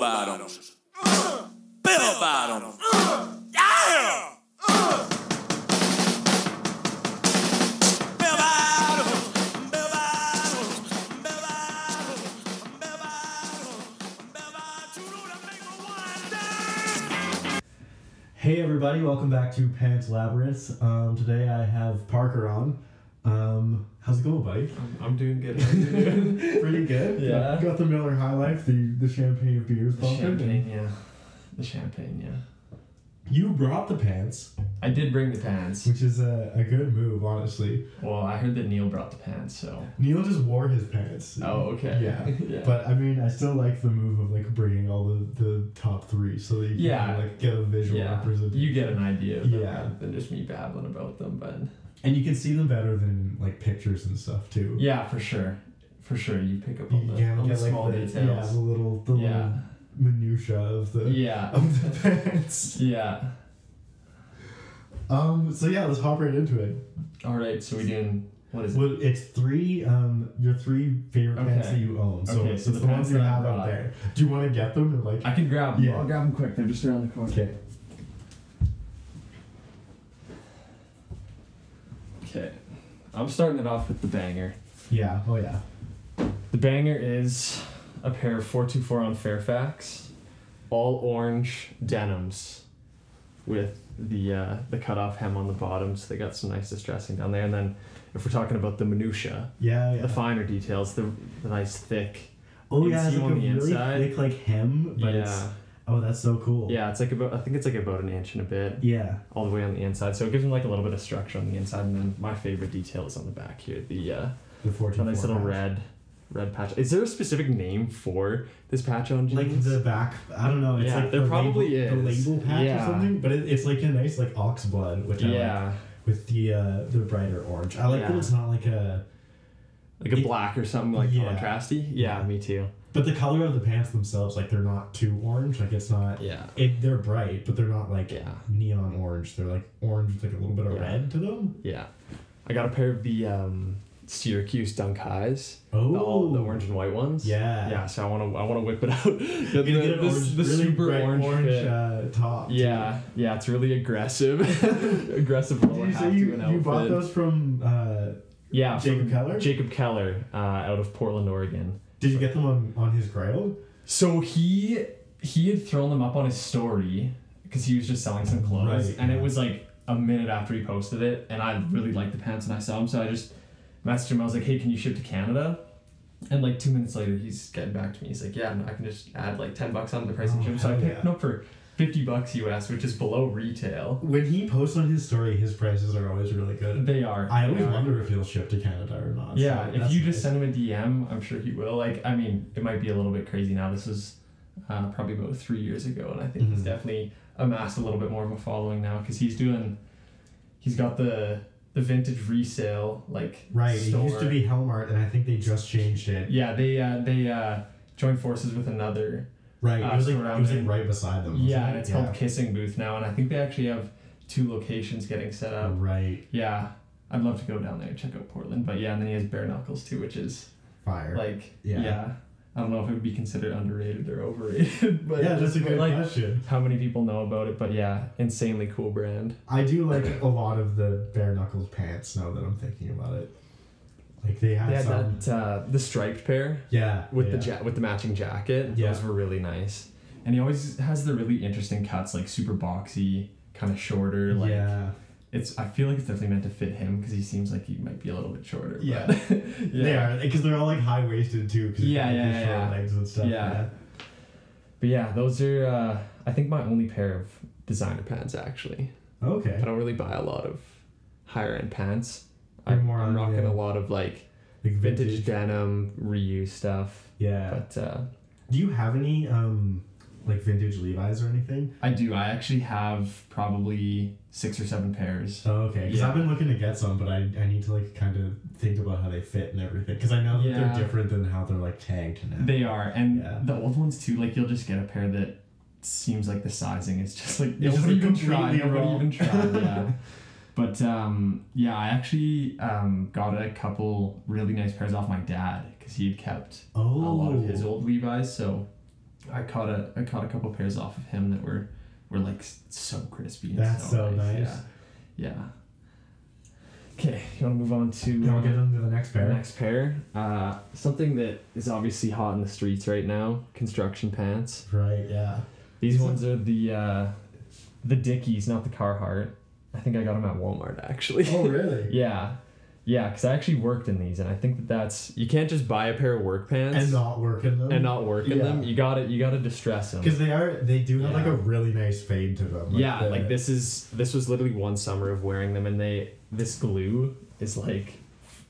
Bell bottoms. Bell bottoms. Bell. Hey everybody, welcome back to Pants Labyrinth. Um, today I have Parker on. Um, how's it going, buddy? I'm doing good. Doing? Pretty good. Yeah. Got, got the Miller High Life, the the champagne of beers. the pumping, and champagne, yeah. The champagne, yeah. You brought the pants, I did bring the pants. which is a, a good move, honestly. Well, I heard that Neil brought the pants, so. Neil just wore his pants. Oh, okay. Yeah. yeah. But I mean, I still like the move of like bringing all the, the top three so that you can Yeah. like get a visual yeah, representation. you get an idea of them Yeah. than just me babbling about them, but and you can see them better than like pictures and stuff too. yeah, for sure, for sure, you pick up on the, can on the get like small the, yeah, details. the little the Yeah, little minutia of the yeah, of the pants. yeah. Um. So yeah, let's hop right into it. All right, so we doing what is it? Well, it's three. Um, your three favorite pants that you own. So, Okay, so so the, the ones you have out there. Do you want to get them and like? I can grab them. Yeah. I'll grab them quick. They're just around the corner. okay. Okay, I'm starting it off with the banger. Yeah. Oh yeah. The banger is a pair of 424 on Fairfax, all orange denims with the uh, the cutoff hem on the bottom, so they got some nice distressing down there. And then if we're talking about the minutia, Yeah. Yeah. the finer details, the, the nice thick. oh yeah, it's like a the really inside. thick like hem, but yeah, it's oh that's so cool. yeah, it's like about I think it's like about an inch and a bit Yeah. all the way on the inside, so it gives them like a little bit of structure on the inside. And then my favorite detail is on the back here, the uh, The fourteen. nice little red red patch. Is there a specific name for this patch on jeans? Like the back, I don't know. It's Yeah, like there the probably label, is. the label patch Yeah. or something. But it, it's like a nice like ox blood, which I like, yeah, with the uh, the brighter orange. I like that it's not like a. like a It- black or something like Yeah. contrasty. Yeah, Yeah. me too. But the color of the pants themselves, like they're not too orange. Like it's not. Yeah, It they're bright, but they're not like yeah, neon orange. They're like orange with like a little bit of Yeah. red to them. yeah. I got a pair of the um, Syracuse Dunk Highs, Oh, the, all the orange and white ones. Yeah. yeah. So I want to I want to whip it out. You're the, get an the, orange, the really super bright orange, fit. uh, top. too. Yeah, yeah, it's really aggressive, aggressive Did lower you half say to you, an you outfit. bought those from? Uh, Yeah, Jacob from Keller? Jacob Keller, uh, out of Portland, Oregon. Did you get them on on his grail? So he he had thrown them up on his story because he was just selling some clothes, Right, and yeah. it was like a minute after he posted it, and I really liked the pants and I saw them, so I just messaged him. I was like, "Hey, can you ship to Canada?" And like two minutes later, he's getting back to me. He's like, "Yeah, I can just add like ten bucks on the price and Oh, ship." So I hell picked yeah. them up for fifty bucks US, which is below retail. When he posts on his story, his prices are always really good. They are. I always are. wonder if he'll ship to Canada or not. Yeah, so if you just send him a DM, I'm sure he will. Like, I mean, it might be a little bit crazy now. This was uh, probably about three years ago, and I think he's Mhm. definitely amassed a little bit more of a following now because he's doing, he's got the the vintage resale like right. Store. It used to be Helmart, and I think they just changed it. Yeah, they uh, they uh, joined forces with another. Right. Uh, it was like it was like right beside them. Yeah, it? and it's called Kissing Booth now, and I think they actually have two locations getting set up. Right. Yeah, I'd love to go down there and check out Portland, but yeah, and then he has bare knuckles too, which is Fire. like Yeah. yeah. I don't know if it would be considered underrated or overrated, but yeah, that's a good like question. how many people know about it. But yeah, insanely cool brand. I do like a lot of the bare knuckles pants now that I'm thinking about it. Like they have They had some. that uh, the striped pair yeah. with yeah. the ja- with the matching jacket. Yeah. Those were really nice. And he always has the really interesting cuts, like super boxy, kind of shorter. Like yeah. it's. I feel like it's definitely meant to fit him because he seems like he might be a little bit shorter. Yeah. but- yeah. They are because they're all like high waisted too. Cause Yeah, like, yeah, short yeah. legs and stuff. Yeah. But yeah, those are uh, I think my only pair of designer pants actually. Okay. I don't really buy a lot of higher end pants. I'm, more I'm rocking the- a lot of like Like vintage denim, reuse stuff. Yeah. But uh, Do you have any um like vintage Levi's or anything? I do. I actually have probably six or seven pairs. Oh, okay. Because Yeah. I've been looking to get some, but I, I need to like kind of think about how they fit and everything. Because I know that Yeah. they're different than how they're like tagged now. They are, and Yeah. the old ones too. Like you'll just get a pair that seems like the sizing is just like It's just, like, even completely wrong. even tried. Yeah. But um, yeah, I actually um, got a couple really nice pairs off my dad because he had kept oh. a lot of his old Levi's. So I caught a I caught a couple pairs off of him that were were like so crispy. And That's so nice. Yeah. Yeah. Okay, you want to move on to to uh, get into the next the pair? next pair? Uh, something that is obviously hot in the streets right now: construction pants. Right. Yeah. These ones are the uh, the Dickies, not the Carhartt. I think I got them at Walmart actually. Oh really? yeah, yeah, because I actually worked in these, and I think that that's you can't just buy a pair of work pants And not work in them. and not work in Yeah. them. You got to You got to distress them. Because they are, they do have like a really nice fade to them. yeah, the- like this is this was literally one summer of wearing them, and they this glue is like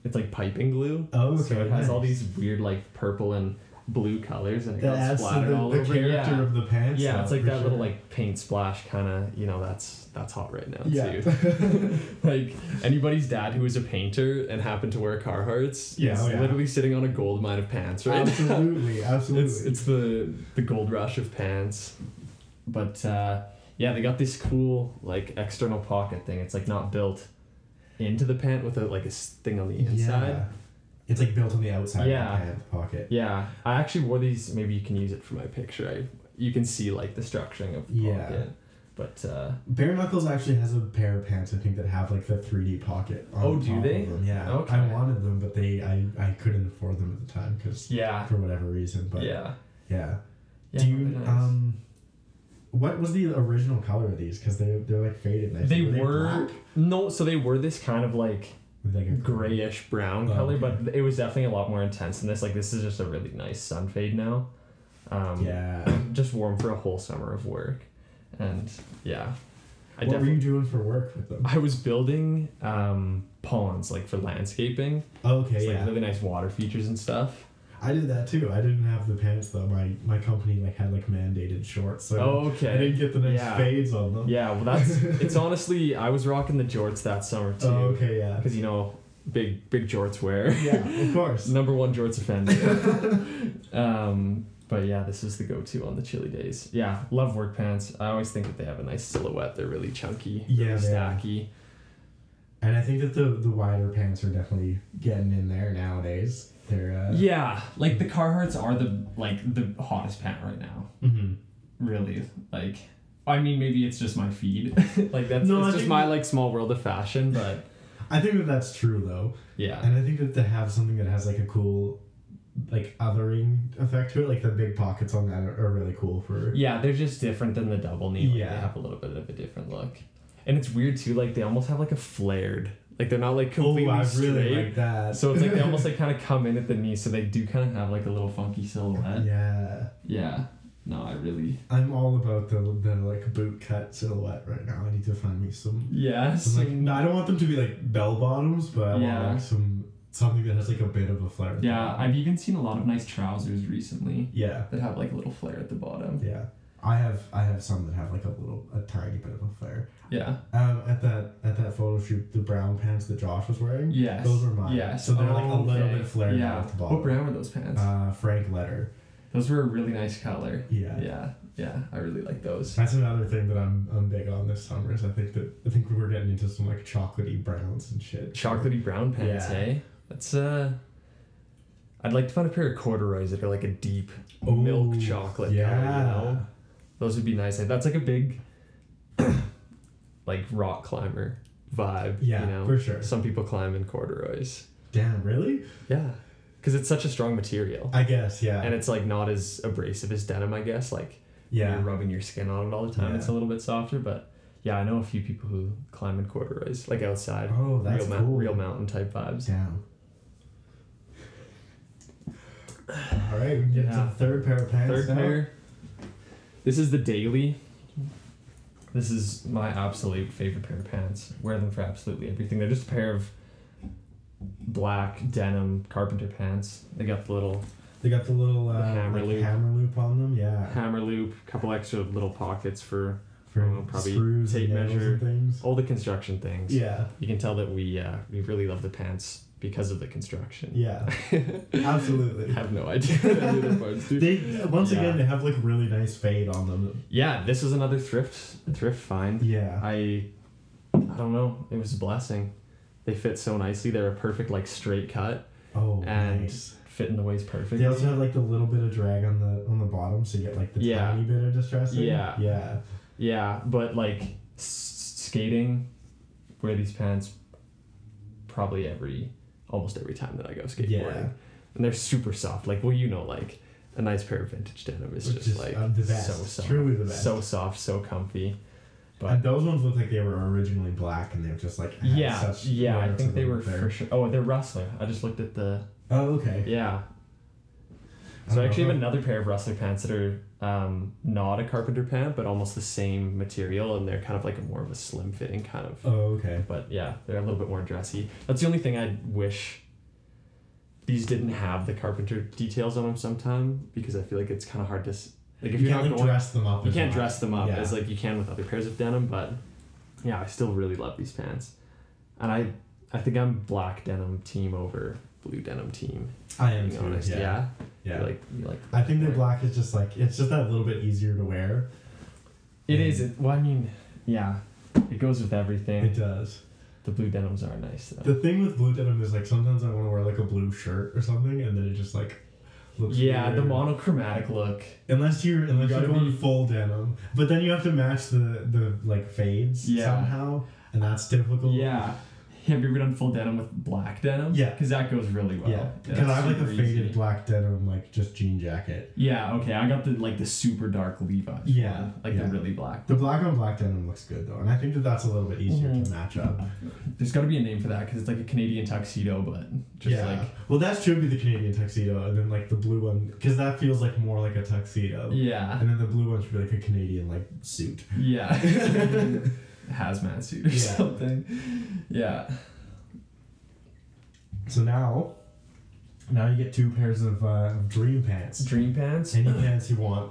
it's like piping glue. Oh, okay. so it has all these weird like purple and blue colors, and it That got adds to splattered the, all the over. character yeah. of the pants. yeah, though, it's like for that little like paint splash kind of. You know, that's that's hot right now Yeah. too. like anybody's dad who was a painter and happened to wear Carhartts Yeah, is oh, yeah. literally sitting on a gold mine of pants right now. absolutely, absolutely. It's it's the the gold rush of pants, but uh, yeah, they got this cool like external pocket thing. It's like not built into the pant with a like a thing on the inside. Yeah. It's like built on the outside Yeah. of the pant pocket. Yeah, I actually wore these. Maybe you can use it for my picture. I you can see like the structuring of the Yeah. pocket. But uh, Bare Knuckles actually has a pair of pants I think that have like the 3D pocket. On Oh, do they? Yeah. Okay. I wanted them, but they I, I couldn't afford them at the time because yeah, for whatever reason. But yeah, yeah. yeah. do you nice. um, what was the original color of these? Because they they're like faded. nice. they Were were no, so they were this kind of like like a grayish brown Oh, color, okay. but it was definitely a lot more intense than this. Like this is just a really nice sun fade now. Um, Yeah. just warm for a whole summer of work, and yeah, I what were you doing for work with them? I was building um, ponds like for landscaping. Okay, It's yeah. like really nice water features and stuff. I did that too. I didn't have the pants though. My my company like had like mandated shorts, so Oh, I didn't get the nice Yeah. fades on them. Yeah, well that's it's honestly I was rocking the jorts that summer too. Oh, okay, yeah. Because you know, big big jorts wear. Yeah, of course. Number one jorts offender. um, but yeah, this is the go-to on the chilly days. Yeah, love work pants. I always think that they have a nice silhouette. They're really chunky, Yeah, really they are. stacky. And I think that the the wider pants are definitely getting in there nowadays. They're uh, Yeah, like the Carhartts are the like the hottest pant right now. mhm. Really, like. I mean, maybe it's just my feed. like that's No, I it's just my like small world of fashion, but I think that that's true though, yeah. and I think that to have something that has like a cool, like othering effect to it, like the big pockets on that are, are really cool for. Yeah, they're just different than the double knee. Like, Yeah. They have a little bit of a different look. And it's weird too, like they almost have like a flared. Like they're not like completely oh, straight. really like that. so it's like they almost like kind of come in at the knee, so they do kind of have like a little funky silhouette. yeah, Yeah. No, I really. I'm all about the the like boot cut silhouette right now. I need to find me some. Yeah. some like, no, I don't want them to be like bell bottoms, but I Yeah. want like some something that has like a bit of a flare. at the yeah. I've even seen a lot of nice trousers recently yeah. that have like a little flare at the bottom. Yeah, I have I have some that have like a little a tiny bit of a flare. Yeah. Um, at that at that photo shoot, the brown pants that Josh was wearing. Yes. Those were mine. Yes. So they're like a Oh, little okay. bit flared Yeah. out at the bottom. What brand were those pants? Uh, Frank Leder. those were a really nice color. Yeah. Yeah. Yeah. I really like those. That's another thing that I'm I'm big on this summer. Is I think that I think we're getting into some like chocolatey browns and shit. chocolatey brown pants, Yeah. hey? That's uh I'd like to find a pair of corduroys that are like a deep Oh, milk chocolate Yeah. color, you know? Those would be nice. That's like a big like rock climber vibe. Yeah, You know? for sure. Some people climb in corduroys. Damn, really? Yeah. Because it's such a strong material. I guess. Yeah. And it's like not as abrasive as denim, I guess. Like yeah. you're rubbing your skin on it all the time, Yeah. it's a little bit softer, but yeah, I know a few people who climb in corduroys, like outside. Oh, that's real, cool. real mountain type vibes. Damn. All right, we can get Yeah. to the third pair of pants. Third now. pair. This is the daily. This is my absolute favorite pair of pants. Wear them for absolutely everything. They're just a pair of black denim carpenter pants. They got the little They got the little uh, The hammer like loop. hammer loop on them. Yeah. hammer loop, couple extra little pockets for For Oh, probably screws tape measure. and things. all the construction things. Yeah. You can tell that we uh, we really love the pants because of the construction. Yeah. Absolutely. I have no idea what the other parts do. They once Yeah. again they have like really nice fade on them. Yeah, this is another thrift thrift find. Yeah. I I don't know. It was a blessing. They fit so nicely. They're a perfect like straight cut. oh, and nice. fit in the waist perfectly. They also have like the little bit of drag on the on the bottom, so you get like the Yeah. tiny bit of distressing. Yeah. Yeah. Yeah, but like s- skating, wear these pants probably every almost every time that I go skateboarding, Yeah. and they're super soft. Like well, you know, like a nice pair of vintage denim is just is, like uh, so soft, Truly the best. so soft, so comfy. But and those ones look like they were originally black, and they were just like yeah, yeah, I think they were there. for sure. Oh, they're Rustler. I just looked at the Oh, okay. yeah. So I actually have another pair of Rustler pants that are um, not a carpenter pant, but almost the same material, and they're kind of like a more of a slim fitting kind of Oh, okay. but yeah, they're a little bit more dressy. That's the only thing I wish these didn't have the carpenter details on them sometime because I feel like it's kind of hard to s- like if you you're can't not like going dress them up. you can't much. dress them up Yeah. as like you can with other pairs of denim, but yeah, I still really love these pants. And I I think I'm black denim team over blue denim team. I am Being too. honest, yeah. yeah. Yeah. You like you like I think the black is just like it's just that little bit easier to wear. It is. It, well, I mean, yeah, it goes with everything. It does. the blue denims are nice though. The thing with blue denim is like sometimes I want to wear like a blue shirt or something, and then it just like looks. yeah, the monochromatic look. Unless you're unless You you're going be- full denim, but then you have to match the the like fades Yeah. somehow, and that's difficult. Yeah. Have you ever done full denim with black denim? Yeah. Because that goes really well. Yeah, because I have like a faded easy. black denim, like just jean jacket. Yeah, okay. I got the like the super dark Levi's. Yeah, one, Like yeah. the really black. The black on black denim looks good though, and I think that that's a little bit easier to Mhm. match up. There's got to be a name for that because it's like a Canadian tuxedo, but just yeah. like well, that should be the Canadian tuxedo, and then like the blue one, because that feels like more like a tuxedo. yeah, And then the blue one should be like a Canadian like suit. yeah, hazmat suit or Yeah. something. Yeah. So now, now you get two pairs of, uh, of dream pants. Dream pants. Any pants you want.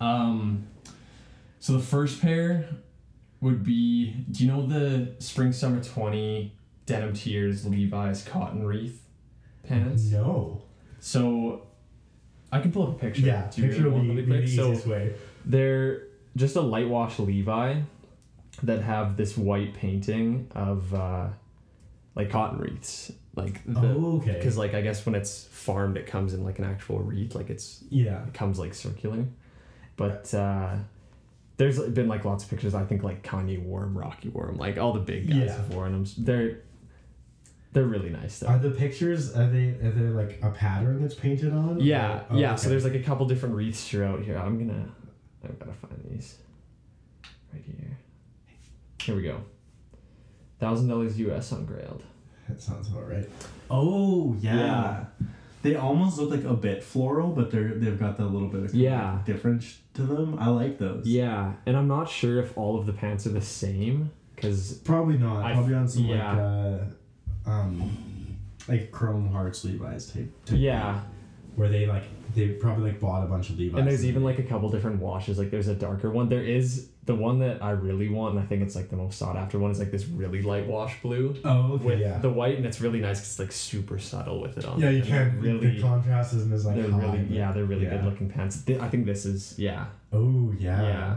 Um, so the first pair would be. Do you know the spring summer twenty denim tears Levi's cotton wreath pants? No. So I can pull up a picture. Yeah, Do you picture really would be, me to be the? So easiest way. they're just a light wash Levi that have this white painting of uh, like cotton wreaths. Like the oh, okay. because like I guess when it's farmed it comes in like an actual wreath, like it's yeah. it comes like circular. But uh there's been like lots of pictures. I think like Kanye wore 'em, Rocky wore 'em, like all the big guys Yeah. have worn them. They're they're really nice though. Are the pictures are they are they like a pattern that's painted on? Yeah, oh, yeah. okay. So there's like a couple different wreaths throughout here. I'm gonna, I've gotta find these. Right here. Here we go. Thousand dollars US on Grailed. that sounds about right. Oh yeah. Yeah. They almost look like a bit floral, but they're they've got that little bit of Yeah. difference to them. I like those. Yeah, and I'm not sure if all of the pants are the same because Probably not. I- Probably on some yeah. like uh, um, like Chrome Hearts Levi's type. type yeah, Where they like they probably like bought a bunch of Levi's. and there's even like a couple different washes. Like there's a darker one. There is the one that I really want, and I think it's like the most sought after one is like this really light wash blue oh okay with yeah the white, and it's really nice 'cause it's like super subtle with it on. yeah you And can't really. the contrast isn't as like they're high, really yeah they're really yeah. good looking pants. I think this is yeah oh yeah yeah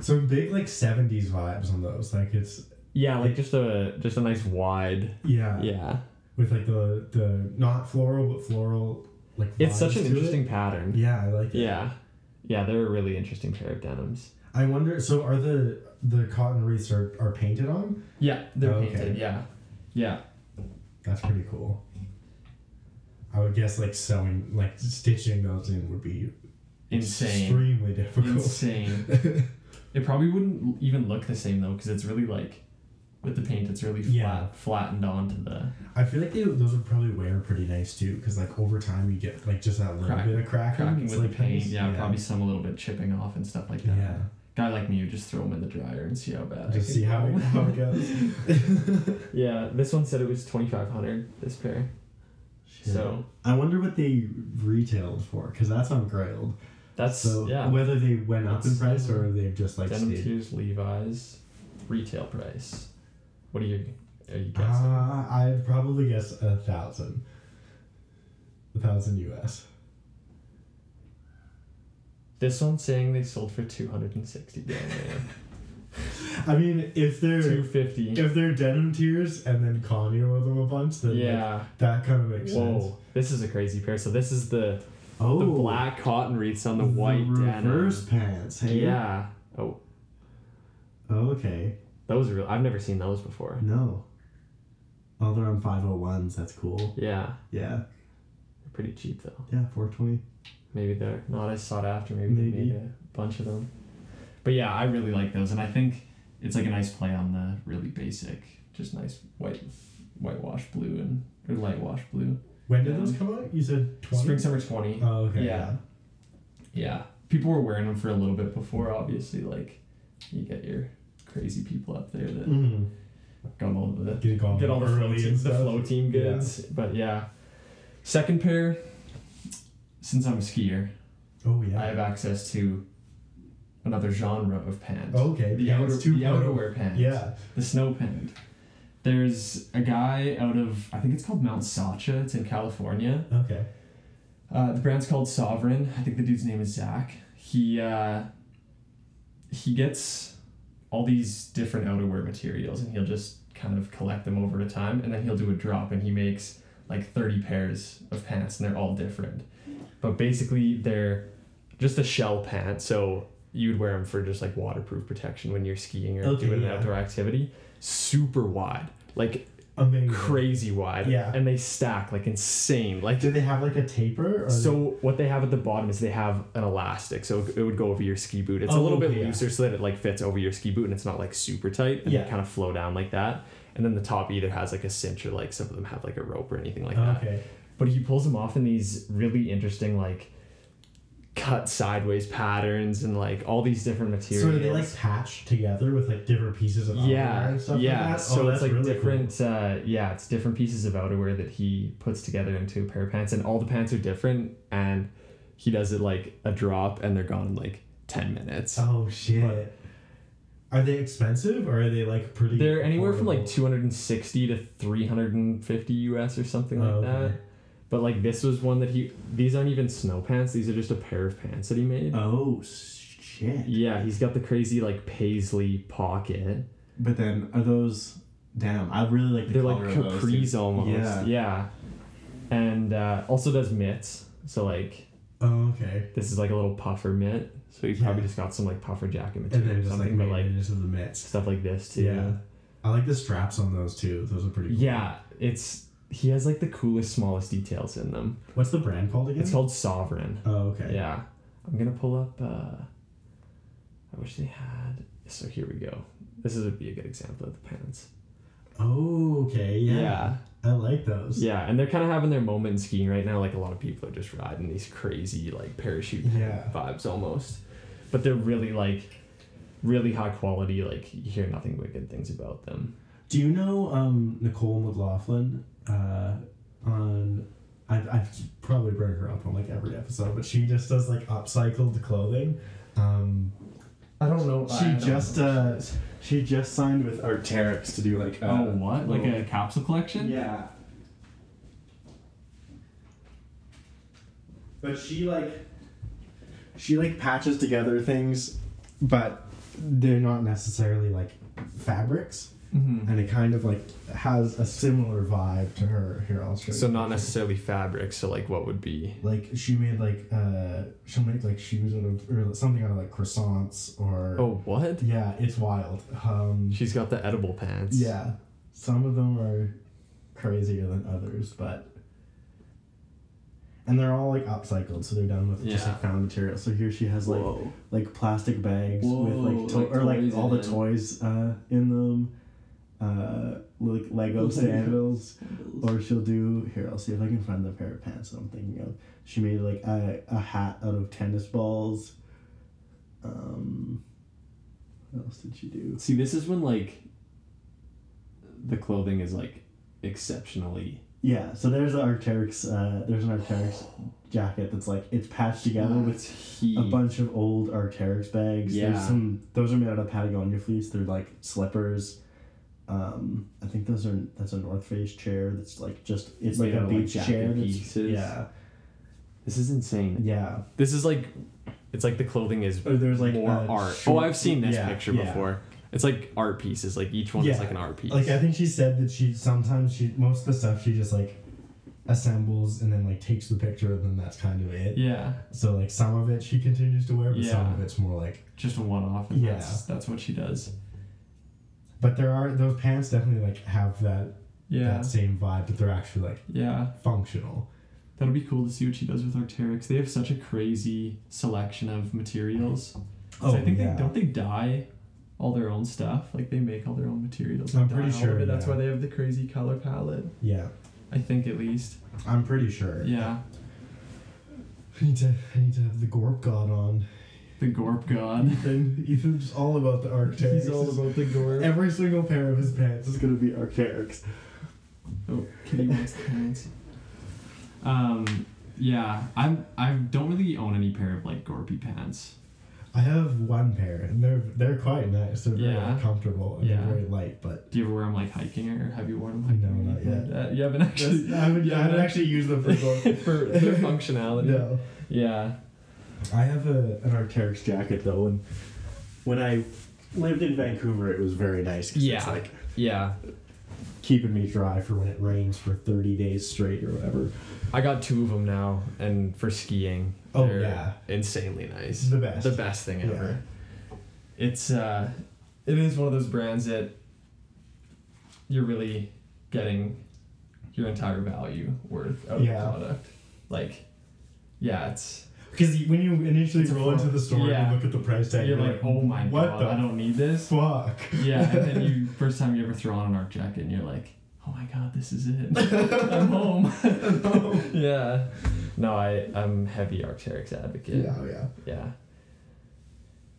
some big like 70s vibes on those like it's yeah like just a just a nice wide yeah, yeah. with like the the not floral but floral like It's such an to it. interesting pattern. yeah I like it Yeah. Yeah, they're a really interesting pair of denims. I wonder so are the the cotton wreaths are, are painted on Yeah, they're Oh, okay. painted. Yeah. Yeah. that's pretty cool I would guess like sewing like stitching those in would be Insane. extremely difficult Insane. it probably wouldn't even look the same though, because it's really like with the paint, it's really flat, Yeah. flattened onto the. I feel like they, those would probably wear pretty nice too, because like over time you get like just that little Crack- bit of cracking. With like, the paint, nice. yeah, probably some a little bit chipping off and stuff like that. Yeah, Guy like me would just throw them in the dryer and see how bad. Just see how it, how it goes. yeah, this one said it was twenty five hundred. This pair. So I wonder what they retailed for, because that's on Grailed. That's So yeah. whether they went up in price or they've just like Denim stayed. Tears Levi's retail price. What are you are you guessing? Uh, I'd probably guess a thousand. A thousand US. this one's saying they sold for two hundred and sixty grand. I mean, if they're Two fifty. if they're denim tears and then Kanye wore them a bunch, then like, Yeah. that kind of makes Whoa. sense. This is a crazy pair. So this is the Oh, the black cotton wreaths on the white denim. reverse pants. Hey. Yeah. Oh, okay. Those are real. I've never seen those before. No. Oh, they're on five oh ones. That's cool. Yeah, Yeah. they're pretty cheap though. Yeah. Four twenty. Maybe they're not as sought after. Maybe, they Maybe. made a bunch of them. But yeah, I really like those, and I think it's like a nice play on the really basic, just nice white, whitewash blue and or light wash blue. When did Yeah. those come out? You said twenty. Spring summer twenty. Oh, okay. Yeah. Yeah, people were wearing them for a little bit before. Obviously, like you get your crazy people up there that Mm-hmm. got all the Get, all get all the flow, early team, the flow team goods. But yeah, second pair. Since I'm a skier, Oh yeah. I have access to another genre of pants. okay. the pants outer, the 2.0. outerwear pant. Yeah. The snow pant. There's a guy out of I think it's called Mount Shasta. It's in California. Okay. Uh, the brand's called Sovereign. I think the dude's name is Zach. He uh, he gets all these different outerwear materials and he'll just kind of collect them over to time and then he'll do a drop and he makes like 30 pairs of pants and they're all different. But basically they're just a shell pant so you'd wear them for just like waterproof protection when you're skiing or Okay, doing an outdoor activity. Super wide. Like Amazing. crazy wide. Yeah. And they stack like insane. Like Do they have like a taper? Or so what they have at the bottom is they have an elastic, so it would go over your ski boot. It's a Oh, little bit okay, yeah. looser so that it like fits over your ski boot and it's not like super tight and Yeah. kind of flow down like that. And then the top either has like a cinch or like some of them have like a rope or anything like that. okay. But he pulls them off in these really interesting like cut sideways patterns and like all these different materials. So are they like patched together with like different pieces of outerwear yeah, and stuff yeah. like that? So oh, it's like really different. Uh, yeah, it's different pieces of outerwear that he puts together into a pair of pants, and all the pants are different. And he does it like a drop, and they're gone in like ten minutes. Oh shit. Are they expensive or are they like pretty? they're anywhere from like two hundred and sixty to three hundred and fifty US or something like Oh, okay. That. But like this was one that he. These aren't even snow pants. These are just a pair of pants that he made. Oh shit! yeah, he's got the crazy like paisley pocket. But then are those? Damn, I really like the They're like color of those, capris almost. Yeah. Yeah. And uh, also does mitts. So like Oh okay. this is like a little puffer mitt. So he probably Yeah. just got some like puffer jacket material And material then or just like something, but like it into the mitts. stuff like this too. Yeah. I like the straps on those too. Those are pretty. Cool. Yeah, it's he has like the coolest, smallest details in them. What's the brand called again? It's called Sovereign. Oh okay. Yeah. I'm gonna pull up uh I wish they had so here we go. This is would be a good example of the pants. Oh okay. Yeah. Yeah. I like those. Yeah, and they're kind of having their moment in skiing right now. Like a lot of people are just riding these crazy like parachute Yeah. vibes almost, but they're really like really high quality. Like you hear nothing but good things about them. Do you know um, Nicole McLaughlin? Uh, on I've, I've probably bring her up on like every episode, but she just does like upcycled clothing. Um, I don't know. She just uh, she just signed with Arc'teryx to do like. Uh, oh what? Like little- a capsule collection? yeah. But she like she like patches together things, but they're not necessarily like fabrics, Mm-hmm. and it kind of like has a similar vibe to her. Here, I'll show So you. not necessarily fabric. So like what would be? like she made like uh she'll make like shoes out of or something out of like croissants or Oh what? yeah it's wild um She's got the edible pants. yeah some of them are crazier than others but and they're all like upcycled so they're done with just like found material so here she has like Whoa. like plastic bags with like, to- like or like all the toys uh in them uh like lego sandals or she'll do here. I'll see if I can find the pair of pants that I'm thinking of. She made like a, a hat out of tennis balls. Um, what else did she do? See, this is when like the clothing is like exceptionally. Yeah, so there's an Arc'teryx. Uh, there's an Arc'teryx jacket that's like it's patched together with he, a bunch of old Arc'teryx bags. Yeah. There's some. Those are made out of Patagonia fleece. They're like slippers. Um, I think those are that's a North Face chair. That's like just it's like Made a like, beach jacket chair. pieces. Yeah, This is insane. yeah. This is like, it's like the clothing is Or there's like more art. short- oh, I've seen this yeah, picture yeah. before. It's like art pieces. Like each one is like an art piece. Like I think she said that she sometimes she most of the stuff she just like assembles and then like takes the picture and then that's kind of it. Yeah, So like some of it she continues to wear, but some Yeah. of it's more like. just a one off, and Yeah. that's that's what she does. But there are those pants definitely like have that Yeah, that same vibe, but they're actually like yeah. functional. That'll be cool to see what she does with Arcteryx. They have such a crazy selection of materials. 'Cause oh, I think Oh, yeah. they don't they dye all their own stuff. Like they make all their own materials. I'm pretty dye all of sure, it. That's yeah. why they have the crazy color palette. Yeah, I think at least. I'm pretty sure. Yeah. I need to I need to have the Gorp God on. The Gorp God. Ethan Ethan's all about the Arcteryx. He's all about the Gorp. Every single pair of his pants is gonna be Arcteryx. Oh, Kitty wants the pants. Um, yeah, I'm. I don't really own any pair of like Gorpy pants. I have one pair and they're they're quite nice. They're very Yeah. comfortable and Yeah. they're very light, but Do you ever wear them like hiking or have you worn them hiking? No, not yet. like that? You haven't actually. I haven't, you I haven't actually used them for for their functionality. no. Yeah. I have a, an Arcteryx jacket though, and when I lived in Vancouver, it was very nice. 'cause Yeah. It's like Yeah. keeping me dry for when it rains for 30 days straight or whatever. I got two of them now, and for skiing. Oh, they're yeah. insanely nice. The best. The best thing Yeah. ever. It's uh, it is one of those brands that you're really getting your entire value worth out Yeah. of the product. Like, yeah, it's Because when you initially roll into the store and you look at the price tag, you're like, oh my what god, I don't need this. fuck? Yeah, and then you first time you ever throw on an arc jacket, and you're like, oh my god, this is it. I'm home. yeah. No, I I'm heavy Arcteryx advocate. Yeah, yeah. Yeah.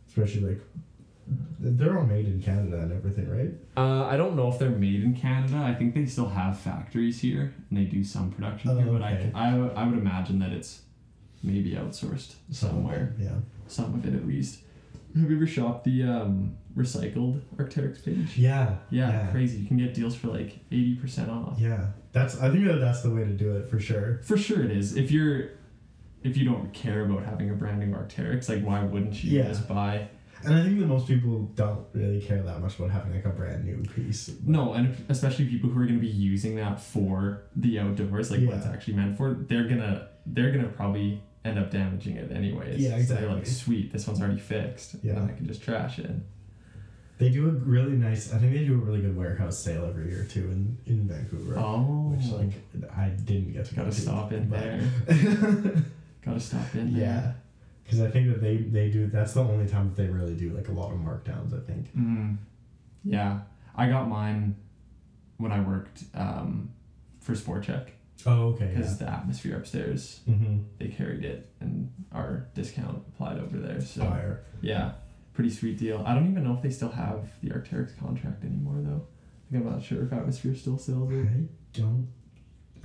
Especially like, they're all made in Canada and everything, right? Uh, I don't know if they're made in Canada. I think they still have factories here, and they do some production Oh, here. But okay. I, I, I would imagine that it's maybe outsourced somewhere. Yeah. Some of it at least. Have you ever shopped the um, recycled Arcteryx page? Yeah. Yeah, Yeah. crazy. You can get deals for like eighty percent off. Yeah. That's. I think that that's the way to do it for sure. For sure, it is. If you're, if you don't care about having a brand new Arcteryx, like why wouldn't you Yeah. just buy? And I think that most people don't really care that much about having like a brand new piece. No, and especially people who are going to be using that for the outdoors, like what it's actually meant for, they're gonna they're gonna probably end up damaging it anyways. Yeah, So they're like, sweet, this one's already fixed. Yeah. and I can just trash it. They do a really nice. I think they do a really good warehouse sale every year too in in Vancouver. Oh, Which like I didn't get to gotta to, stop in but- there. gotta stop in there. yeah, because I think that they they do. That's the only time that they really do like a lot of markdowns. I think. Mm. Yeah, I got mine when I worked um, for Sport Chek Oh okay. because the atmosphere upstairs Mm-hmm. they carried it and our discount applied over there. So Fire. yeah, pretty sweet deal. I don't even know if they still have the Arcteryx contract anymore though. Like, I'm not sure if Atmosphere still sells it. I don't.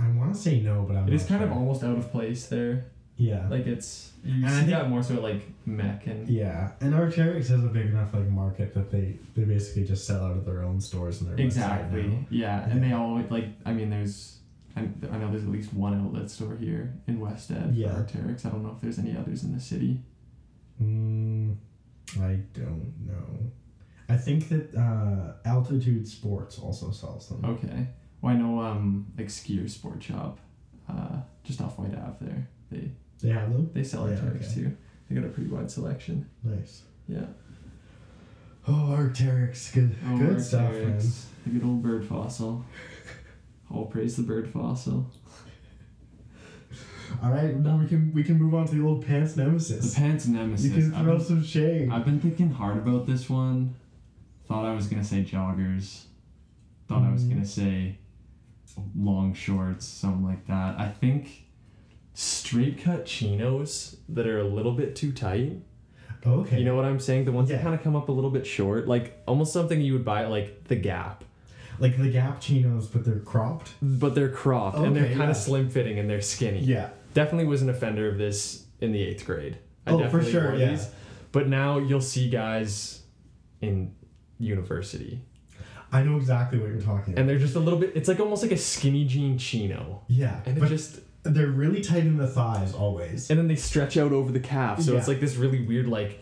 I want to say no, but I'm. It is kind of almost out of place there. Yeah. Like it's you And I think- that more so like MEC and yeah, and Arcteryx has a big enough like market that they they basically just sell out of their own stores and their website exactly now. yeah, and they all like I mean there's. I, I know there's at least one outlet store here in West Ed Yeah. for Arcteryx. I don't know if there's any others in the city. Mm, I don't know. I think that uh, Altitude Sports also sells them. Okay. Well, I know um like Skier Sport Shop, uh, just off White Ave there. They They have them. they sell Yeah, Arcteryx okay. too. They got a pretty wide selection. Nice. Yeah. Oh, Arcteryx, good, Oh, good stuff, man. The good old bird fossil. All praise the bird fossil. All right, now we can we can move on to the old pants nemesis. The pants nemesis. you can throw been- some shade. I've been thinking hard about this one. Thought I was gonna say joggers. Thought I was Mm. gonna say long shorts, something like that. I think straight cut chinos that are a little bit too tight. okay. You know what I'm saying? The ones Yeah. that kind of come up a little bit short, like almost something you would buy at like the Gap, like the Gap chinos, but they're cropped. but they're cropped and they're Okay, kind yeah. of slim fitting and they're skinny. Yeah. Definitely was an offender of this in the eighth grade. I Oh, for definitely sure, wore yeah. these. But now you'll see guys in university I know exactly what you're talking about. and they're just a little bit it's like almost like a skinny jean chino yeah, and it but just they're really tight in the thighs always. and then they stretch out over the calf so it's Yeah. like this really weird like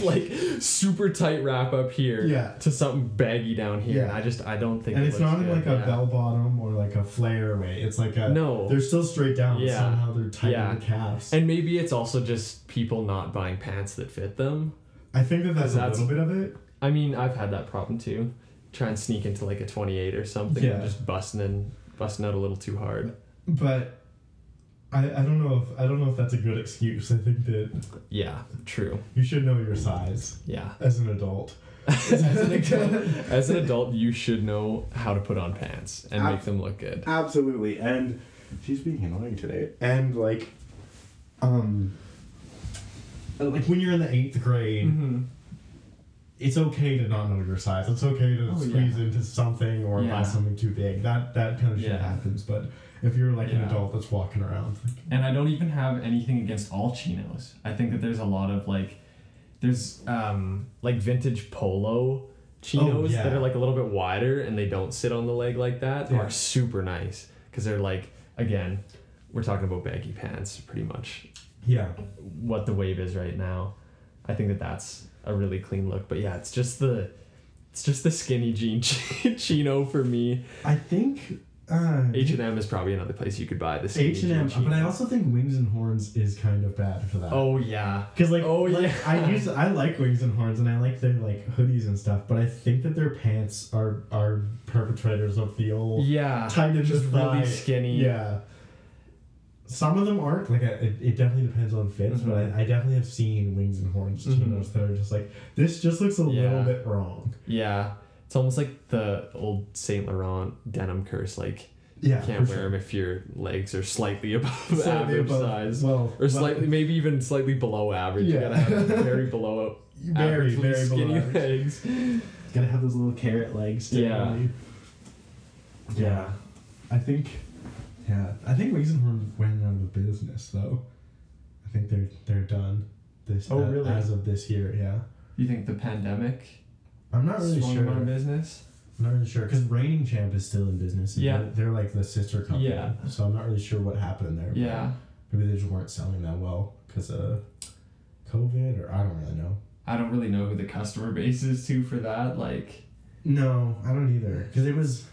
like super tight wrap up here Yeah. to something baggy down here. Yeah. I just I don't think and it it's not in good, like a yeah. bell bottom or like a flare way. It's like a No. They're still straight down. Yeah. Somehow they're tight Yeah. in the calves. And maybe it's also just people not buying pants that fit them. I think that that's, That's- a little bit of it. I mean, I've had that problem too. Try and sneak into like a 28 or something and just busting in, busting out a little too hard. But I, I don't know if I don't know if that's a good excuse. I think that Yeah, true. you should know your size Yeah. as an adult. as, an adult, as an adult, you should know how to put on pants and Ab- make them look good. Absolutely. And she's being annoying today. And like um like when you're in the eighth grade, Mm-hmm. it's okay to not know your size. It's okay to Oh, squeeze yeah. into something or Yeah. buy something too big. That that kind of shit Yeah. happens. But if you're like an Yeah. adult that's walking around, like, And I don't even have anything against all chinos. I think that there's a lot of like, there's um like vintage polo chinos Oh, yeah. that are like a little bit wider and they don't sit on the leg like that Yeah. are super nice because they're like again, we're talking about baggy pants pretty much yeah, what the wave is right now. I think that that's a really clean look. But yeah, it's just the it's just the skinny jean chino for me. I think H and M is probably another place you could buy this. H and M, but I also think Wings and Horns is kind of bad for that. Oh yeah. Because like, Oh, like, yeah. I use I like Wings and Horns and I like their like hoodies and stuff, but I think that their pants are are perpetrators of the old Yeah. tight in just really skinny. Yeah. Some of them aren't like it, it definitely depends on fits, but Mhm. I, I definitely have seen Wings and Horns Mhm. that are just like this just looks a Yeah. little bit wrong. Yeah. It's almost like the old Saint Laurent denim curse. Like Yeah, you can't wear them if your legs are slightly above Slightly average above- size, Well, or slightly maybe even slightly below average. You Yeah. gotta have very below very very skinny below average. legs. Gotta have those little carrot legs. to Yeah. Yeah. I think. Yeah, I think Horns went out of business though. I think they're they're done. This Oh, uh, really? as of this year, yeah. You think the pandemic I'm not really swung sure. of business? I'm not really sure because Reigning Champ is still in business. Yeah. they're, they're like the sister company. Yeah. So I'm not really sure what happened there. Yeah. Maybe they just weren't selling that well because of COVID, or I don't really know. I don't really know who the customer base is too for that. Like, No, I don't either. Because it was.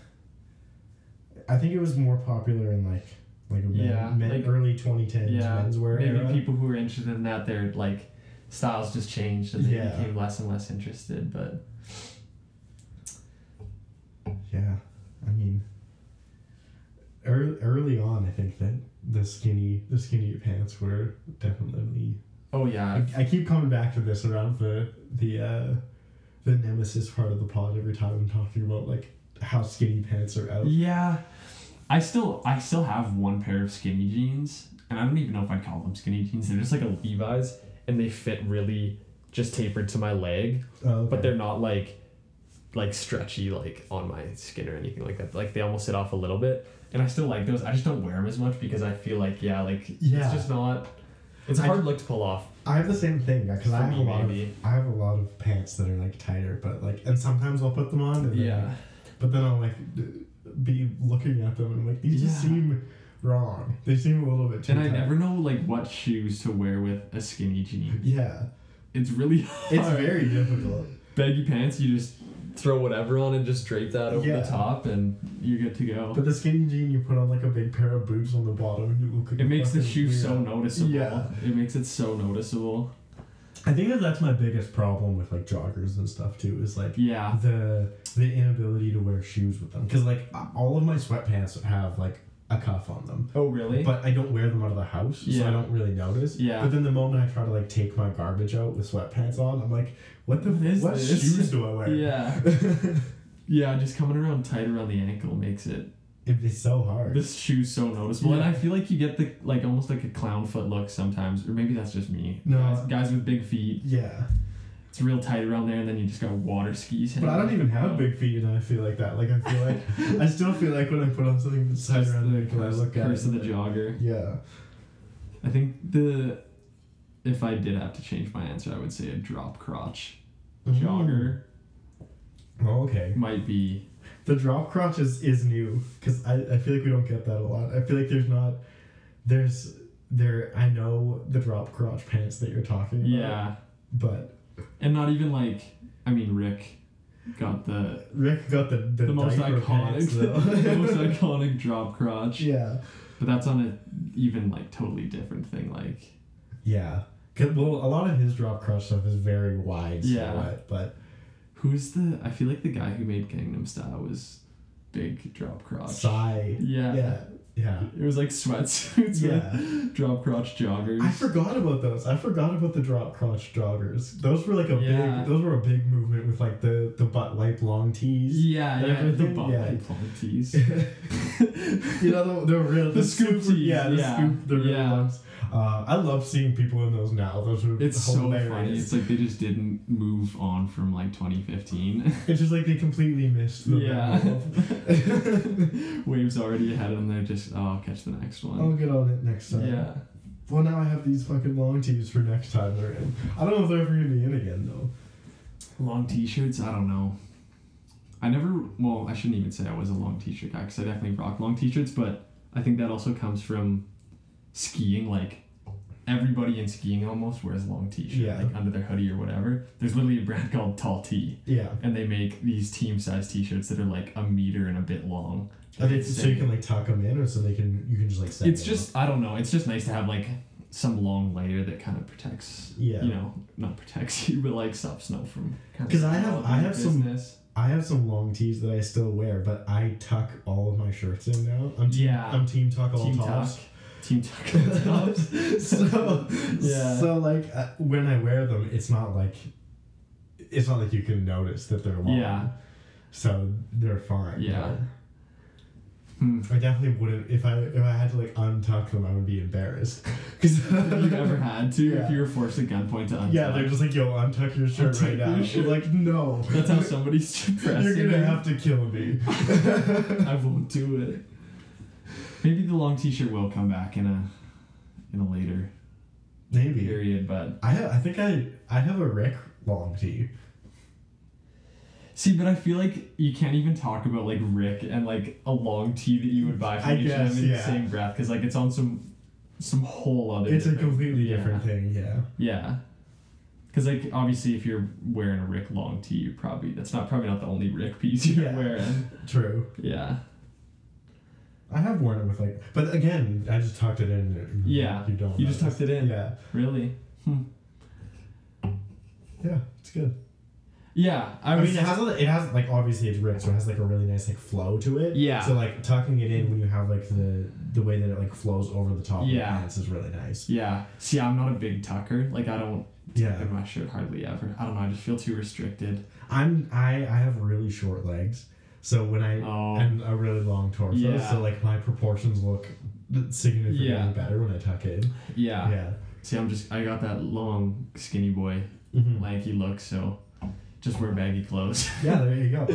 I think it was more popular in like like men, Yeah, men, like- early 2010s yeah, menswear maybe era. people who were interested in that, their like styles just changed and they Yeah. became less and less interested. But Yeah, I mean, early, early on, I think that the skinny the skinny pants were definitely. oh yeah, I, I keep coming back to this around the the uh, the nemesis part of the pod every time I'm talking about like how skinny pants are out. Yeah, I still I still have one pair of skinny jeans, and I don't even know if I'd call them skinny jeans. They're just like a Levi's, and they fit really just tapered to my leg, Oh, but they're not like like stretchy like on my skin or anything like that. Like they almost sit off a little bit, and I still like those. I just don't wear them as much because I feel like yeah, like Yeah. it's just not. It's a I- hard look to pull off. I have the same thing because I have me, a lot maybe. of I have a lot of pants that are like tighter, but like and sometimes I'll put them on. And then, Yeah. But then I'll like be looking at them and I'm like these just seem wrong. They seem a little bit too. And I never know like what shoes to wear with a skinny jean. Yeah, It's really hard. it's very difficult. baggy pants. You just throw whatever on and just drape that over Yeah. the top, and you're good to go. But the skinny jean, you put on like a big pair of boots on the bottom, and you look. Like it a makes the fucking shoe weirdo. so noticeable. Yeah. It makes it so noticeable. I think that that's my biggest problem with like joggers and stuff too. Is like Yeah. the the inability to wear shoes with them because like all of my sweatpants have like a cuff on them. Oh really? But I don't wear them out of the house, so I don't really notice. Yeah. But then the moment I try to like take my garbage out with sweatpants on, I'm like, what the What is what this? shoes do I wear? yeah. yeah. Just coming around tight around the ankle makes it. Be so hard. This shoe's so noticeable, and I feel like you get the like almost like a clown foot look sometimes, or maybe that's just me. No. Guys, guys with big feet, yeah. It's real tight around there, and then you just got water skis. But I don't even have big feet, and I feel like that. Like I feel like I still feel like when I put on something that's tight around the the ankle, I look at curse it. of the jogger. Yeah. I think the if I did have to change my answer, I would say a drop crotch mm. jogger Oh, okay. might be. The drop crotch is, is new because I, I feel like we don't get that a lot. I feel like there's not there's there I know the drop crotch pants that you're talking about. Yeah, But and not even like I mean Rick got the Rick got the the, the most iconic pants, the most iconic drop crotch. yeah. But that's on a even like totally different thing. Like Yeah. Cause, well, a lot of his drop crotch stuff is very wide Yeah. silhouette, but who's the? I feel like the guy who made Gangnam Style was big drop crotch. Psy. Yeah. Yeah. Yeah. It was like sweatsuits Yeah. with drop crotch joggers. I forgot about those. I forgot about the drop crotch joggers. Those were like a Yeah. big. Those were a big movement with like the the butt wipe long tees. Yeah, yeah, the butt yeah. light long tees. you know the, the real The scoop super- tees, Yeah, the yeah, scoop. The real yeah. ones. Uh, I love seeing people in those now. Those are It's hilarious. so funny. It's like they just didn't move on from like 2015. It's just like they completely missed the Yeah. Waves already ahead, and they're just oh, I'll catch the next one. I'll get on it next time. Yeah. Well, now I have these fucking long tees for next time they're in. I don't know if they're ever gonna be in again though. Long t-shirts. I don't know. I never. Well, I shouldn't even say I was a long t-shirt guy because I definitely rock long t-shirts, but I think that also comes from skiing. Like everybody in skiing almost wears long t-shirt, Yeah. like under their hoodie or whatever. There's literally a brand called Tall T. Yeah. and they make these team size T-shirts that are like a meter and a bit long. It's so you can like tuck them in, or so they can you can just like. set It's just I don't know. It's just nice to have like some long layer that kind of protects. Yeah. You know, not protects you, but like stops snow from. kind of 'Cause I have- I have some- business. I have some long tees that I still wear, but I tuck all of my shirts in now. I'm team, Yeah. I'm team tuck all Team tops. tuck. Team tuck. tops. so Yeah. so like uh, when I wear them, it's not like it's not like you can notice that they're long. Yeah. So they're fine. Yeah. Hmm. I definitely wouldn't if I if I had to like untuck them, I would be embarrassed. Because you ever had to? Yeah. If you were forced at gunpoint to untuck. Yeah, they're just like, yo, untuck your shirt Untuck right now. shirt. Like, no. That's how somebody's depressing. You're gonna have to kill me. I won't do it. Maybe the long T-shirt will come back in a in a later Maybe. period, but I have, I think I I have a Rick long tee. See, but I feel like you can't even talk about like Rick and like a long tee that you would buy from I each of guess, them in yeah. the same breath because like it's on some some whole other. It's a completely yeah. different thing. Yeah. Yeah, because like obviously if you're wearing a Rick long tee, you probably that's not probably not the only Rick piece you're Yeah. wearing. True. Yeah, I have worn it with like, but again, I just tucked it in. Yeah, You don't. you just tucked it in. Yeah. really. Hmm. Yeah. It's good. Yeah, I, I, mean, it has it has like obviously it's Rick, so it has like a really nice like flow to it. Yeah. So like tucking it in when you have like the the way that it like flows over the top of the Yeah. pants is really nice. yeah. See, I'm not a big tucker. Like I don't Yeah. tuck in my shirt hardly ever. I don't know. I just feel too restricted. I'm I I have really short legs, so when I Oh. and a really long torso, Yeah. so like my proportions look significantly Yeah. better when I tuck in. Yeah. Yeah. See, I'm just I got that long skinny boy Mhm. lanky look, so just wear baggy clothes. Yeah, there you go.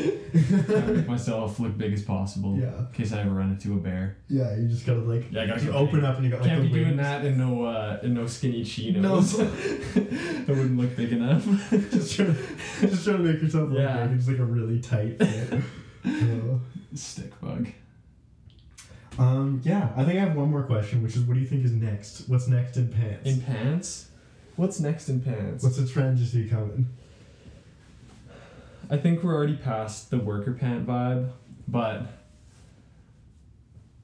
Make myself look big as possible. Yeah. In case I ever run into a bear. yeah, you just gotta like Yeah, I gotta you open big. up and you got like Can't the be doing that in no uh, in no skinny chinos. No. that wouldn't look big enough. just trying to, just trying to make yourself look Yeah. big. It's like a really tight fit. Stick bug. um, yeah, I think I have one more question, which is, what do you think is next? What's next in pants? In pants? What's next in pants? What's the trend you see coming? I think we're already past the worker pant vibe, but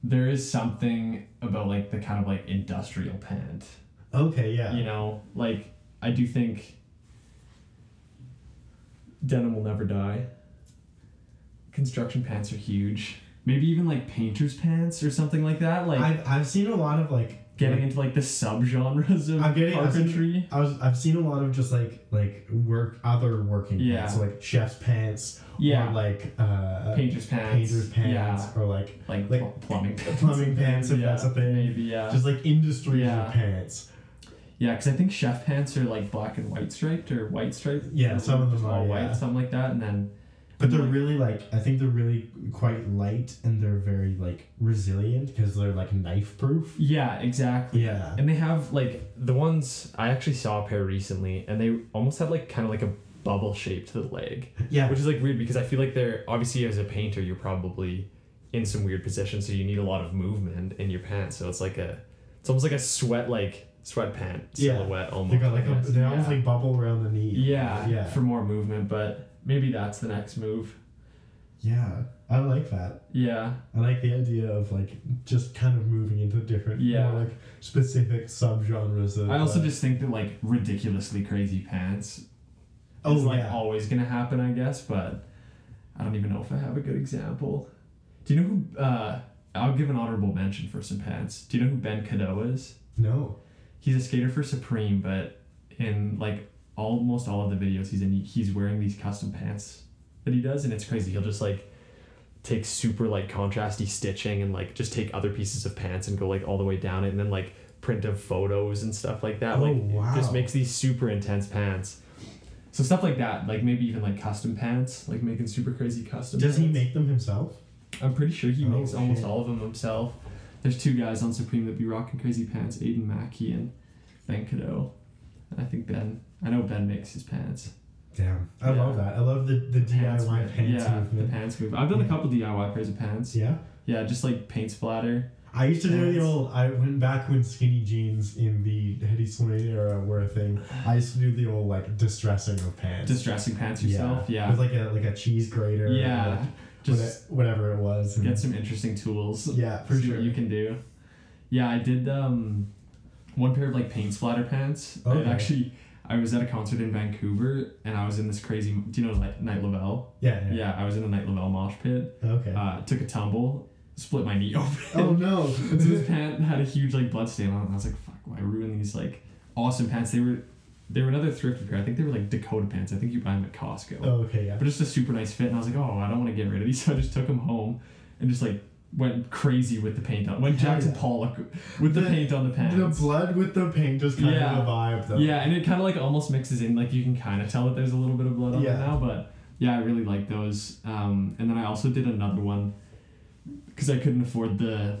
there is something about like the kind of like industrial pant. Okay, yeah. You know, like I do think denim will never die. Construction pants are huge. Maybe even like painter's pants or something like that. Like I've, I've seen a lot of like getting into like the subgenres of I'm getting I've seen- carpentry. I was I've seen a lot of just like like work other working Yeah. pants, so like chef's pants, Yeah. or like uh, Painter's pants. painter's pants, Yeah. or like Like, like pl- plumbing pants. plumbing pants if yeah, that's a thing. Maybe, yeah. just like industry Yeah. pants. Yeah, because I think chef pants are like black and white striped or white striped. Yeah, some of them all white, yeah. something like that, and then But they're mm-hmm. really like I think they're really quite light and they're very like resilient because they're like knife proof. yeah, exactly. Yeah. And they have like the ones I actually saw a pair recently, and they almost have like kind of like a bubble shape to the leg, Yeah. which is like weird because I feel like they're obviously as a painter you're probably in some weird position, so you need a lot of movement in your pants. So it's like a, it's almost like a sweat like sweatpant Yeah. silhouette almost. They got like a, they almost yeah. like bubble around the knee. yeah, Yeah. for more movement, but maybe that's the next move. Yeah. I like that. Yeah, I like the idea of like just kind of moving into different, Yeah. more, like specific subgenres. Of, I also uh, just think that like ridiculously crazy pants oh is like yeah. always gonna happen, I guess. But I don't even know if I have a good example. Do you know who? Uh, I'll give an honorable mention for some pants. Do you know who Ben Kadow is? no. He's a skater for Supreme, but in like almost all of the videos he's in, he's wearing these custom pants that he does, and it's crazy. He'll just like take super like contrasty stitching and like just take other pieces of pants and go like all the way down it, and then like print of photos and stuff like that. Oh, like wow. just makes these super intense pants. So stuff like that, like maybe even like custom pants, like making super crazy custom. Does he make them himself? I'm pretty sure he Oh, makes almost all of them himself. There's two guys on Supreme that be rocking crazy pants, Aidan Mackey and Ben Kadow. And I think Ben, I know Ben makes his pants. Damn. I Yeah. love that. I love the, the Pants DIY move. pants yeah, movement. the pants move. I've done a couple DIY pairs of pants. Yeah. Yeah, just like paint splatter. I used to do the old. I went back when skinny jeans in the Hedi Slimane era were a thing. I used to do the old like distressing of pants. Distressing pants yourself. Yeah. With like a like a cheese grater. Yeah. like, Just whate- whatever it was. and- get some interesting tools. Yeah, for sure. you can do. Yeah, I did um one pair of like paint splatter pants. I Okay. actually I was at a concert in Vancouver and I was in this crazy do you know like Night Lovell? Yeah. Yeah. Yeah, I was in the Night Lovell mosh pit. Okay. Uh, took a tumble, split my knee open. oh no. so this pant had a huge like blood stain on it. And I was like, fuck, why ruin these like awesome pants? They were they were another thrifty pair. I think they were like Dakota pants. I think you buy them at Costco. Oh, okay. Yeah. But just a super nice fit. And I was like, oh, I don't want to get rid of these. So I just took them home and just like went crazy with the paint on. Went Jackson yeah. Pollock with the, The- paint on the pants. The blood with the paint is kind Yeah. of a vibe though. Yeah, and it kind of like almost mixes in. Like you can kind of tell that there's a little bit of blood on Yeah. it now, but yeah, I really like those. Um, and then I also did another one because I couldn't afford the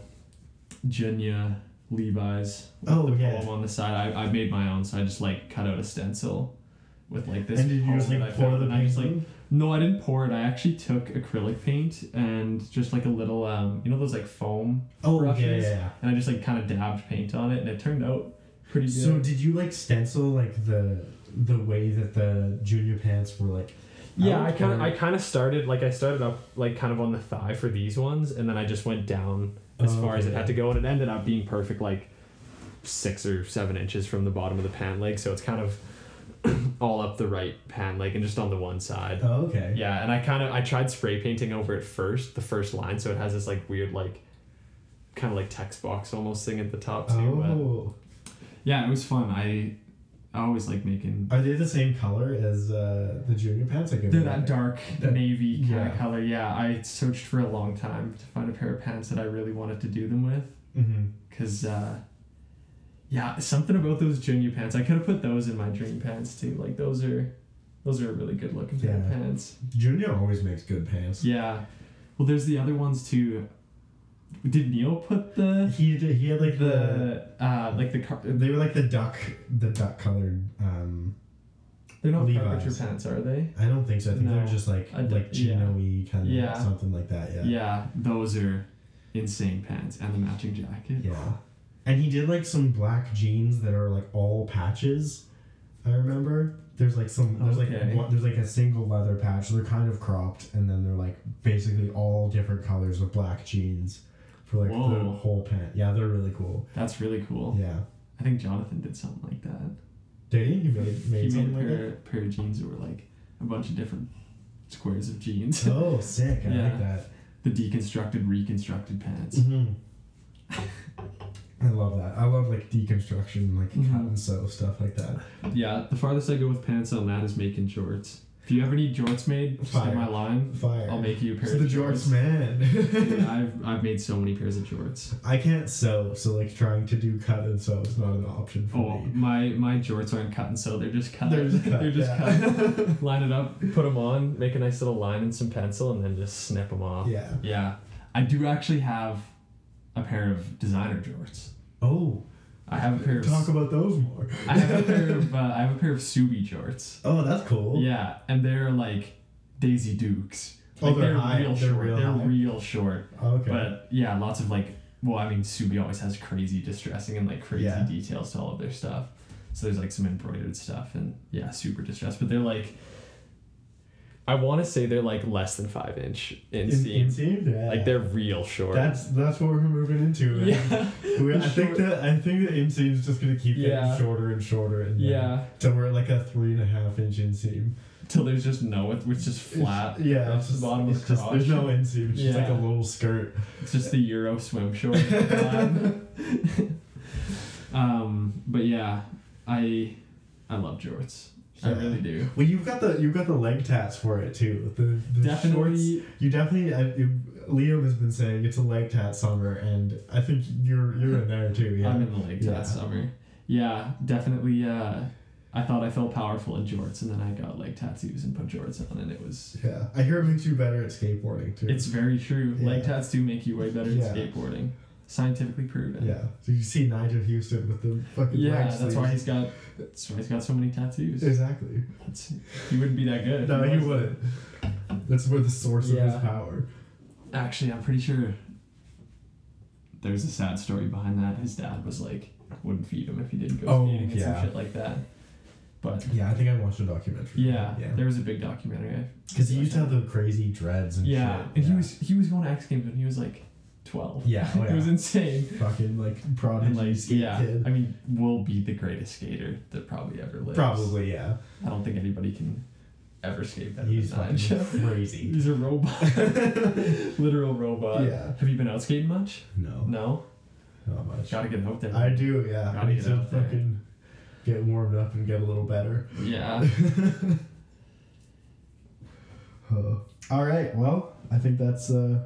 Junya Levi's. Oh, the yeah. on the side. I, I made my own, so I just like cut out a stencil with like this. And did you just like pour the I paint? just like? No, I didn't pour it. I actually took acrylic paint and just like a little um, you know those like foam Oh brushes? yeah, yeah. and I just like kind of dabbed paint on it, and it turned out pretty good. So did you like stencil like the the way that the Junya pants were like? Yeah, I kind of I kind of started like I started up like kind of on the thigh for these ones, and then I just went down as Oh, far as it had to go, and it ended up being perfect, like six or seven inches from the bottom of the pant leg. So it's kind of all up the right pant like and just on the one side. Oh, okay. Yeah, and I kind of I tried spray painting over it first, the first line, so it has this like weird like kind of like text box almost thing at the top too. But Oh, yeah, it was fun. I I always like making are they the same color as uh, the Junya pants? Like They're that dark That- navy kind yeah. of color. Yeah, I searched for a long time to find a pair of pants that I really wanted to do them with. Mm-hmm. Cause, uh, yeah, something about those Junya pants. I could have put those in my dream pants too. Like those are, those are really good looking Yeah. pants. Junya always makes good pants. Yeah. Well, there's the other ones too. Did Neil put the He did, he had like the, the uh like the car- they were like the duck the duck colored. Um, they're not Levi's. carpenter pants, are they? I don't think so. I think No. they're just like d- like yeah. chino-y kind of Yeah. something like that. Yeah. Yeah, those are insane pants and the matching jacket. Yeah. And he did like some black jeans that are like all patches. I remember. There's like some there's Okay. like one, there's like a single leather patch. They're kind of cropped and then they're like basically all different colors of black jeans for like the whole pant. Yeah, they're really cool. That's really cool. Yeah. I think Jonathan did something like that. Did he? He made, made he something made a like pair, that? pair of jeans that were like a bunch of different squares of jeans. Oh, sick. I Yeah. like that. the deconstructed, reconstructed pants. hmm I love that. I love like deconstruction, like cut Mhm. and sew stuff like that. Yeah, the farthest I go with pants on that is making shorts. If you ever need jorts made, just Fire. get my line. Fire. I'll make you a pair So of the jorts, man. yeah, I've, I've made so many pairs of jorts. I can't sew, so like trying to do cut and sew is not an option for Oh, me. my my jorts aren't cut and sew. They're just cut. They're just cut, They're just yeah. cut. Line it up, put them on, make a nice little line and some pencil, and then just snip them off. Yeah. Yeah, I do actually have a pair of designer jorts. Oh, I have a pair of. talk about those more. I have a pair of. Uh, I have a pair of Ksubi jorts. oh, that's cool. Yeah, and they're like Daisy Dukes. Oh, Like, they're high- real they're short. real they're high? real short. Okay. But yeah, lots of like well, I mean, Ksubi always has crazy distressing and like crazy Yeah. details to all of their stuff. So there's like some embroidered stuff and yeah, super distressed. But they're like, I want to say they're like less than five inch inseam. Inseam? Yeah. Like they're real short. That's that's what we're moving into. man. yeah, We, I think that I think the inseam's just gonna keep Yeah. getting shorter and shorter, and yeah. till we're at like a three and a half inch inseam. Till there's just no, it's just flat. It's, yeah, across it's just, the bottom it's of the just, there's no inseam. It's just like a little skirt. It's just the Euro swim short. um, but yeah, I I love jorts. I really do. Well, you've got the you've got the leg tats for it too. The, the shorts. You definitely. I, you, Liam has been saying it's a leg tat summer, and I think you're you're in there too. Yeah. I'm in the lake Yeah. summer. Yeah, definitely. Uh, I thought I felt powerful in jorts, and then I got leg tattoos and put jorts on, and it was. yeah. I hear it makes you better at skateboarding too. It's very true. Leg tats do make you way better Yeah. at skateboarding. Scientifically proven. yeah. So you see Nyjah Huston with the fucking Yeah, that's sleeves. why he's got. That's why he's got so many tattoos. Exactly. That's, he wouldn't be that good. No, he wouldn't. That's where the source of his power. Actually, I'm pretty sure there's a sad story behind that. His dad was like, wouldn't feed him if he didn't go Oh, skating and yeah. some shit like that. But Yeah, I think I watched a documentary. yeah, Yeah. there was a big documentary. Because he used to have the crazy dreads and yeah, shit. and he was he was going to X Games and he was like twelve. Yeah, oh it was insane. fucking like prodigy And like yeah, kid. I mean, will be the greatest skater that probably ever lived. Probably, yeah. I don't think anybody can ever skate better He's than fucking crazy. He's a robot, literal robot. Yeah. Have you been out skating much? No, No. not much. Gotta get out there. I do, yeah. Gotta I need get to out there. fucking get warmed up and get a little better. Yeah. All right, well, I think that's uh,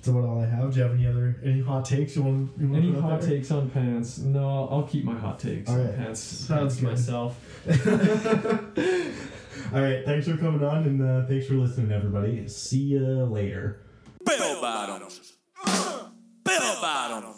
that's about all I have. Do you have any other any hot takes you want? You want any hot there? takes on pants? No, I'll keep my hot takes all right. on pants. Sounds pants myself. all right. Thanks for coming on, and uh, thanks for listening, everybody. See you later. Bell bottoms. Bell bottoms.